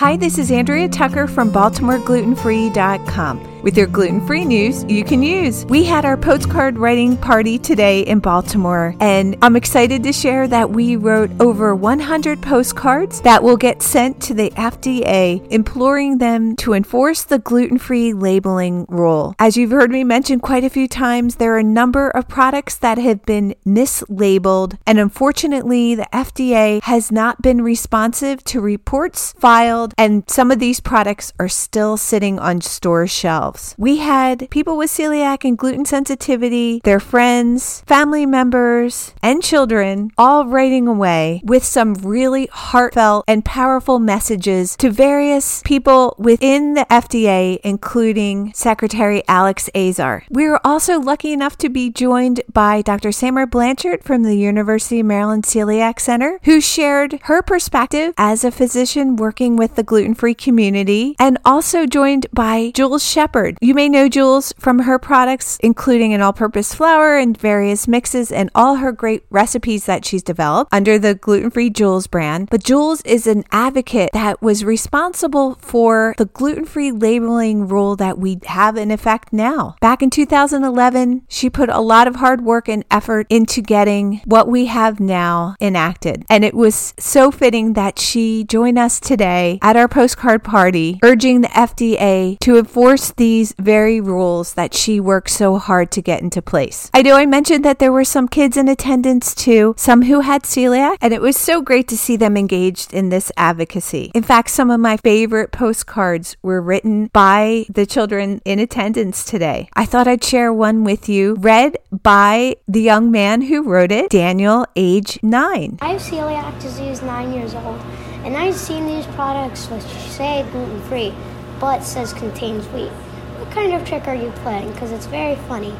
Hi, this is Andrea Tucker from BaltimoreGlutenFree.com with your gluten free news you can use. We had our postcard writing party today in Baltimore, and I'm excited to share that we wrote over 100 postcards that will get sent to the FDA, imploring them to enforce the gluten free labeling rule. As you've heard me mention quite a few times, there are a number of products that have been mislabeled, and unfortunately, the FDA has not been responsive to reports filed, and some of these products are still sitting on store shelves. We had people with celiac and gluten sensitivity, their friends, family members, and children all writing away with some really heartfelt and powerful messages to various people within the FDA, including Secretary Alex Azar. We were also lucky enough to be joined by Dr. Samara Blanchard from the University of Maryland Celiac Center, who shared her perspective as a physician working with the gluten free community, and also joined by Jules Shepard. You may know Jules from her products, including an all purpose flour and various mixes, and all her great recipes that she's developed under the gluten free Jules brand. But Jules is an advocate that was responsible for the gluten free labeling rule that we have in effect now. Back in 2011, she put a lot of hard work and effort into getting what we have now enacted. And it was so fitting that she joined us today at our postcard party, urging the FDA to enforce these very rules that she worked so hard to get into place. I know I mentioned that there were some kids in attendance too, some who had celiac, and it was so great to see them engaged in this advocacy. In fact, some of my favorite postcards were written by the children in attendance today. I thought I'd share one with you, read by the young man who wrote it, Daniel, age nine. I have celiac disease, nine years old, and I've seen these products which say gluten free, but says contains wheat. What kind of trick are you playing? Because it's very funny.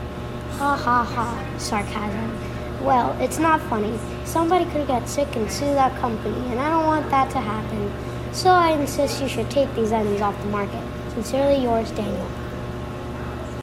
Ha ha ha, sarcasm. Well, it's not funny. Somebody could get sick and sue that company, and I don't want that to happen. So I insist you should take these items off the market. Sincerely yours, Daniel.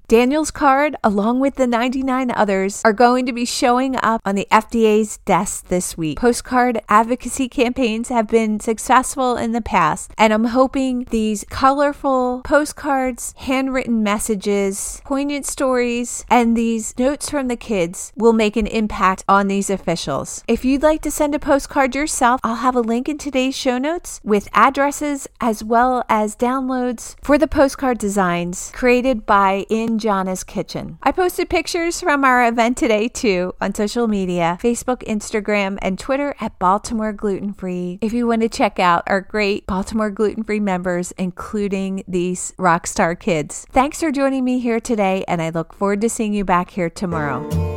Daniel's card, along with the 99 others, are going to be showing up on the FDA's desk this week. Postcard advocacy campaigns have been successful in the past, and I'm hoping these colorful postcards, handwritten messages, poignant stories, and these notes from the kids will make an impact on these officials. If you'd like to send a postcard yourself, I'll have a link in today's show notes with addresses as well as downloads for the postcard designs created by In Johnna's Kitchen. I posted pictures from our event today too on social media Facebook, Instagram, and Twitter at Baltimore Gluten Free. If you want to check out our great Baltimore Gluten Free members, including these rock star kids. Thanks for joining me here today, and I look forward to seeing you back here tomorrow.